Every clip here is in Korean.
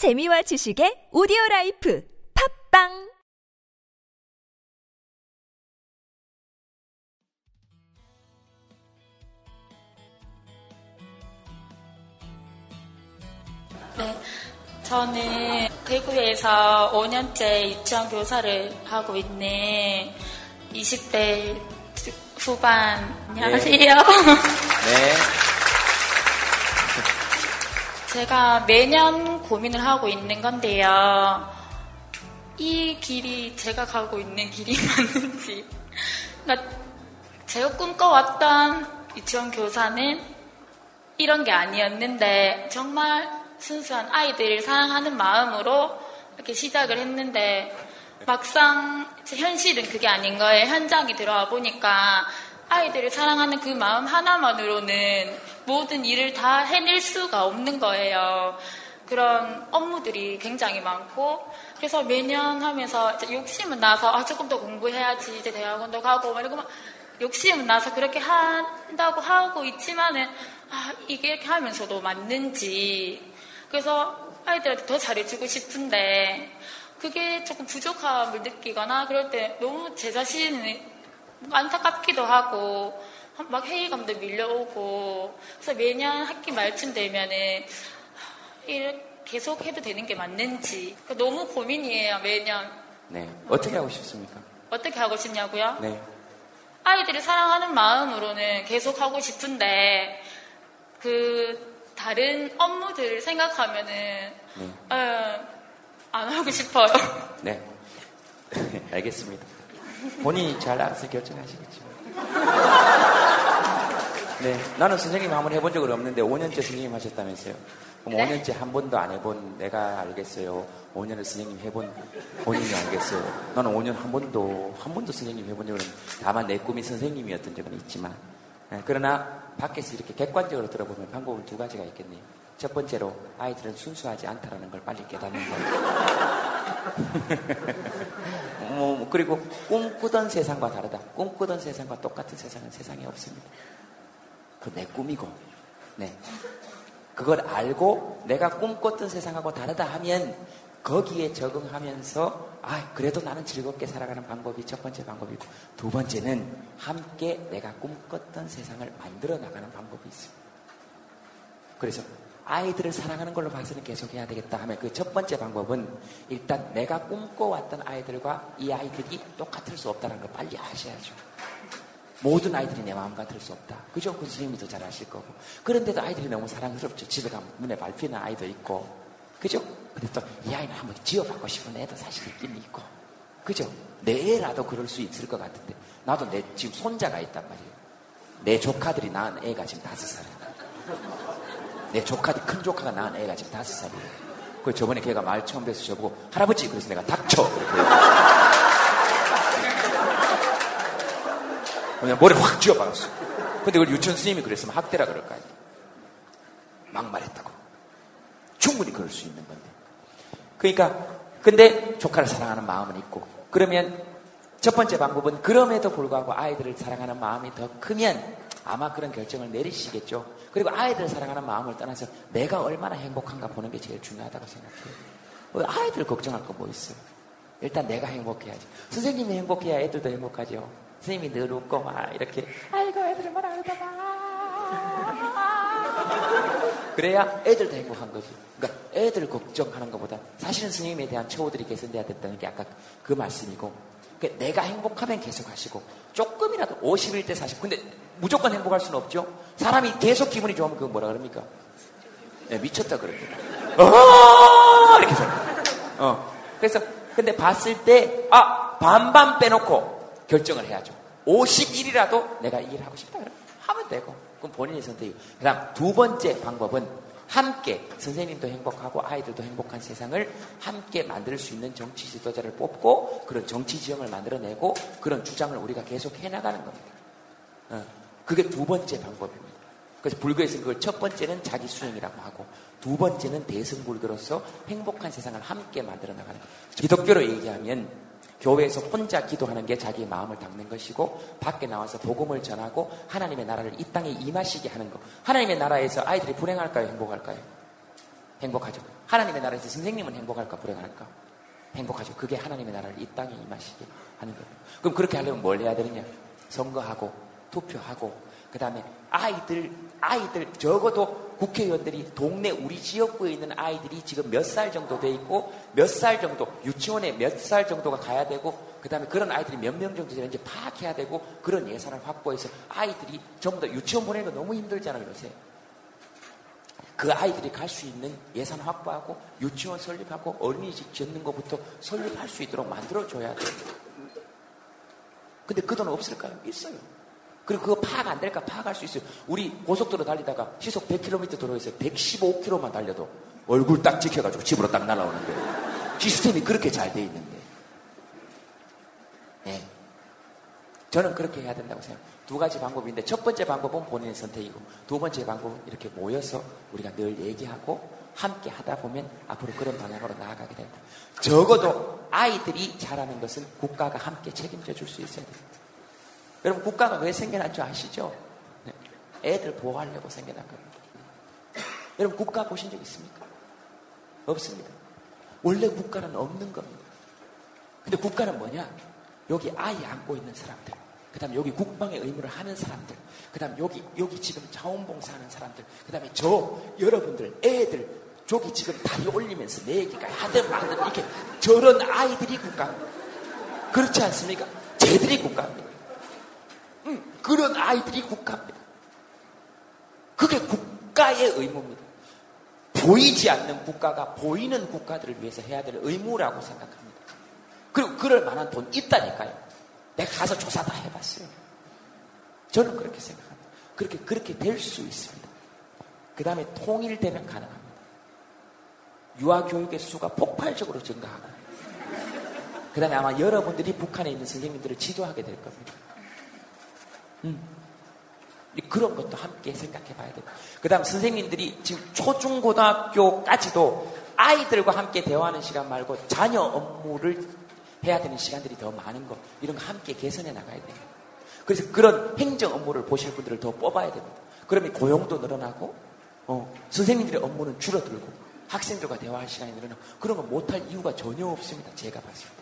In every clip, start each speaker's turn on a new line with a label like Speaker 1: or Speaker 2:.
Speaker 1: 재미와 지식의 오디오 라이프 팟빵
Speaker 2: 네, 저는 대구에서 5년째 유치원 교사를 하고 있는 20대 후반 안녕하세요.
Speaker 3: 네.
Speaker 2: 제가 매년 고민을 하고 있는 건데요. 이 길이 제가 가고 있는 길이 맞는지. 그러니까 제가 꿈꿔왔던 유치원 교사는 이런 게 아니었는데 정말 순수한 아이들을 사랑하는 마음으로 이렇게 시작을 했는데 막상 현실은 그게 아닌 거예요. 현장에 들어와 보니까 아이들을 사랑하는 그 마음 하나만으로는 모든 일을 다 해낼 수가 없는 거예요. 그런 업무들이 굉장히 많고 그래서 매년 하면서 욕심은 나서 아 조금 더 공부해야지 이제 대학원도 가고 막 이러고 막 욕심은 나서 그렇게 한다고 하고 있지만은 아 이게 이렇게 하면서도 맞는지 그래서 아이들한테 더 잘해주고 싶은데 그게 조금 부족함을 느끼거나 그럴 때 너무 제 자신이 안타깝기도 하고 막 회의감도 밀려오고 그래서 매년 학기 말쯤 되면은 일 계속 해도 되는 게 맞는지 너무 고민이에요 매년
Speaker 3: 네. 어떻게 하고 싶습니까?
Speaker 2: 어떻게 하고 싶냐고요?
Speaker 3: 네.
Speaker 2: 아이들을 사랑하는 마음으로는 계속 하고 싶은데 그 다른 업무들 생각하면은
Speaker 3: 네.
Speaker 2: 어, 안 하고 싶어요.
Speaker 3: 네. 알겠습니다. 본인이 잘 알아서 결정하시겠죠. 네. 나는 선생님 한번 해본 적은 없는데 5년째 선생님 하셨다면서요. 그럼
Speaker 2: 네?
Speaker 3: 5년째 한 번도 안 해본 내가 알겠어요. 5년을 선생님 해본 본인이 알겠어요. 나는 5년 한 번도, 한 번도 선생님 해본 적은 다만 내 꿈이 선생님이었던 적은 있지만. 네, 그러나 밖에서 이렇게 객관적으로 들어보면 방법은 두 가지가 있겠네요. 첫 번째로 아이들은 순수하지 않다라는 걸 빨리 깨닫는 거예요. 뭐, 그리고 꿈꾸던 세상과 다르다. 꿈꾸던 세상과 똑같은 세상은 세상에 없습니다. 그내 꿈이고, 네. 그걸 알고 내가 꿈꿨던 세상하고 다르다 하면 거기에 적응하면서 아 그래도 나는 즐겁게 살아가는 방법이 첫 번째 방법이고 두 번째는 함께 내가 꿈꿨던 세상을 만들어 나가는 방법이 있습니다. 그래서 아이들을 사랑하는 걸로 봐서는 계속 해야 되겠다 하면 그 첫 번째 방법은 일단 내가 꿈꿔왔던 아이들과 이 아이들이 똑같을 수 없다는 걸 빨리 아셔야죠. 모든 아이들이 내 마음 같을 수 없다. 그죠? 그 선생님이 더잘 아실 거고. 그런데도 아이들이 너무 사랑스럽죠. 집에 가면 눈에 밟히는 아이도 있고. 그죠? 근데 또 이 아이는 한번 지어받고 싶은 애도 사실 있긴 있고. 그죠? 내 애라도 그럴 수 있을 것 같은데. 나도 내 지금 손자가 있단 말이에요. 내 조카들이 낳은 애가 지금 다섯 살이에요. 내 조카들, 큰 조카가 낳은 애가 지금 다섯 살이에요. 그 저번에 걔가 말 처음 뵈서 저보고 할아버지 그래서 내가 닥쳐 그냥 머리 확 쥐어박았어. 근데 그걸 유치원 스님이 그랬으면 학대라 그럴 거 아니에요. 막말했다고. 충분히 그럴 수 있는 건데. 그러니까 근데 조카를 사랑하는 마음은 있고 그러면 첫 번째 방법은 그럼에도 불구하고 아이들을 사랑하는 마음이 더 크면 아마 그런 결정을 내리시겠죠. 그리고 아이들을 사랑하는 마음을 떠나서 내가 얼마나 행복한가 보는 게 제일 중요하다고 생각해요. 아이들 걱정할 거 뭐 있어요? 일단 내가 행복해야지. 선생님이 행복해야 애들도 행복하죠. 선생님이 늘 웃고 막 이렇게 아이고 애들을 뭐라 그러다 막 그래야 애들도 행복한 거지. 그러니까 애들 걱정하는 것보다 사실은 스님에 대한 처우들이 개선돼야 된다는 게 아까 그 말씀이고 내가 행복하면 계속 하시고 조금이라도 51대 40 근데 무조건 행복할 수는 없죠. 사람이 계속 기분이 좋으면 그거 뭐라 그럽니까? 네, 미쳤다 그럽니다. 어 이렇게 어 그래서 근데 봤을 때 아 반반 빼놓고 결정을 해야죠. 51이라도 내가 이 일을 하고 싶다 그러면 하면 되고 그럼 본인의 선택이고 그 다음 두 번째 방법은 함께 선생님도 행복하고 아이들도 행복한 세상을 함께 만들 수 있는 정치 지도자를 뽑고 그런 정치 지형을 만들어내고 그런 주장을 우리가 계속 해나가는 겁니다. 어, 그게 두 번째 방법입니다. 그래서 불교에서 그걸 첫 번째는 자기 수행이라고 하고 두 번째는 대승불교로서 행복한 세상을 함께 만들어 나가는 거예요. 기독교로 얘기하면 교회에서 혼자 기도하는 게 자기의 마음을 닦는 것이고 밖에 나와서 복음을 전하고 하나님의 나라를 이 땅에 임하시게 하는 것. 하나님의 나라에서 아이들이 불행할까요? 행복할까요? 행복하죠. 하나님의 나라에서 선생님은 행복할까 불행할까? 행복하죠. 그게 하나님의 나라를 이 땅에 임하시게 하는 거예요. 그럼 그렇게 하려면 뭘 해야 되느냐? 선거하고 투표하고 그 다음에 아이들 아이들 적어도 국회의원들이 동네 우리 지역구에 있는 아이들이 지금 몇 살 정도 돼 있고 몇 살 정도 유치원에 몇 살 정도가 가야 되고 그 다음에 그런 아이들이 몇 명 정도 되는지 파악해야 되고 그런 예산을 확보해서 아이들이 전부 다 유치원 보내는 거 너무 힘들잖아요 요새 그 아이들이 갈 수 있는 예산 확보하고 유치원 설립하고 어린이집 짓는 것부터 설립할 수 있도록 만들어줘야 돼요. 근데 그 돈 없을까요? 있어요. 그리고 그거 파악 안 될까 파악할 수 있어요. 우리 고속도로 달리다가 시속 100km 도로에서 115km만 달려도 얼굴 딱 찍혀가지고 집으로 딱 날아오는데 시스템이 그렇게 잘 돼 있는데. 네. 저는 그렇게 해야 된다고 생각해요. 두 가지 방법인데 첫 번째 방법은 본인의 선택이고 두 번째 방법은 이렇게 모여서 우리가 늘 얘기하고 함께 하다 보면 앞으로 그런 방향으로 나아가게 된다. 적어도 아이들이 잘하는 것은 국가가 함께 책임져 줄 수 있어야 됩니다. 여러분 국가가 왜 생겨난 줄 아시죠? 네. 애들 보호하려고 생겨난 겁니다. 여러분 국가 보신 적 있습니까? 없습니다. 원래 국가는 없는 겁니다. 근데 국가는 뭐냐? 여기 아이 안고 있는 사람들. 그 다음에 여기 국방의 의무를 하는 사람들, 그 다음에 여기, 여기 지금 자원봉사하는 사람들, 그 다음에 저 여러분들, 애들, 저기 지금 다리 올리면서 내 얘기가 하든 말든 이렇게 저런 아이들이 국가. 그렇지 않습니까? 쟤들이 국가입니다. 응, 그런 아이들이 국가입니다. 그게 국가의 의무입니다. 보이지 않는 국가가 보이는 국가들을 위해서 해야 될 의무라고 생각합니다. 그리고 그럴 만한 돈 있다니까요. 내가 가서 조사 다 해봤어요. 저는 그렇게 생각합니다. 그렇게, 그렇게 될 수 있습니다. 그 다음에 통일되면 가능합니다. 유아교육의 수가 폭발적으로 증가하고, 그 다음에 아마 여러분들이 북한에 있는 선생님들을 지도하게 될 겁니다. 음. 그런 것도 함께 생각해 봐야 돼요. 그 다음 선생님들이 지금 초중고등학교까지도 아이들과 함께 대화하는 시간 말고 자녀 업무를 해야 되는 시간들이 더 많은 거 이런 거 함께 개선해 나가야 돼요. 그래서 그런 행정 업무를 보실 분들을 더 뽑아야 됩니다. 그러면 고용도 늘어나고 어, 선생님들의 업무는 줄어들고 학생들과 대화할 시간이 늘어나고 그런 거 못할 이유가 전혀 없습니다. 제가 봤을 때.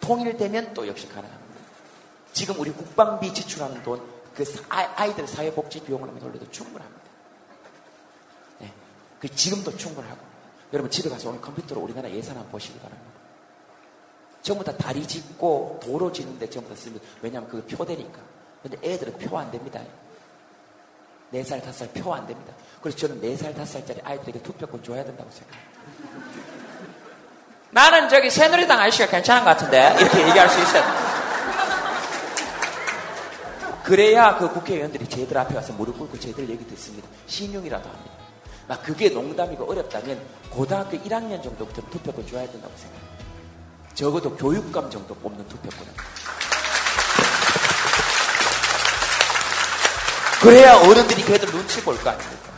Speaker 3: 통일되면 또 역시 가능합니다. 지금 우리 국방비 지출하는 돈, 그 아이들 사회복지 하면 돌려도 충분합니다. 네. 그 지금도 충분하고. 여러분 집에 가서 오늘 컴퓨터로 우리나라 예산 한번 보시기 바랍니다. 전부 다 다리 짓고 도로 짓는데 전부 다 씁니다. 왜냐하면 그거 표되니까. 근데 애들은 표 안 됩니다. 4살, 5살 표 안 됩니다. 그래서 저는 4살, 5살짜리 아이들에게 투표권 줘야 된다고 생각합니다. 나는 저기 새누리당 아저씨가 괜찮은 것 같은데 이렇게 얘기할 수 있어야 돼. 그래야 그 국회의원들이 쟤들 앞에 가서 무릎 꿇고 쟤들 얘기 듣습니다. 신용이라도 합니다. 막 그게 농담이고 어렵다면 고등학교 1학년 정도부터 투표권 줘야 된다고 생각합니다. 적어도 교육감 정도 뽑는 투표권은. 그래야 어른들이 걔들 눈치 볼 거 아닙니까?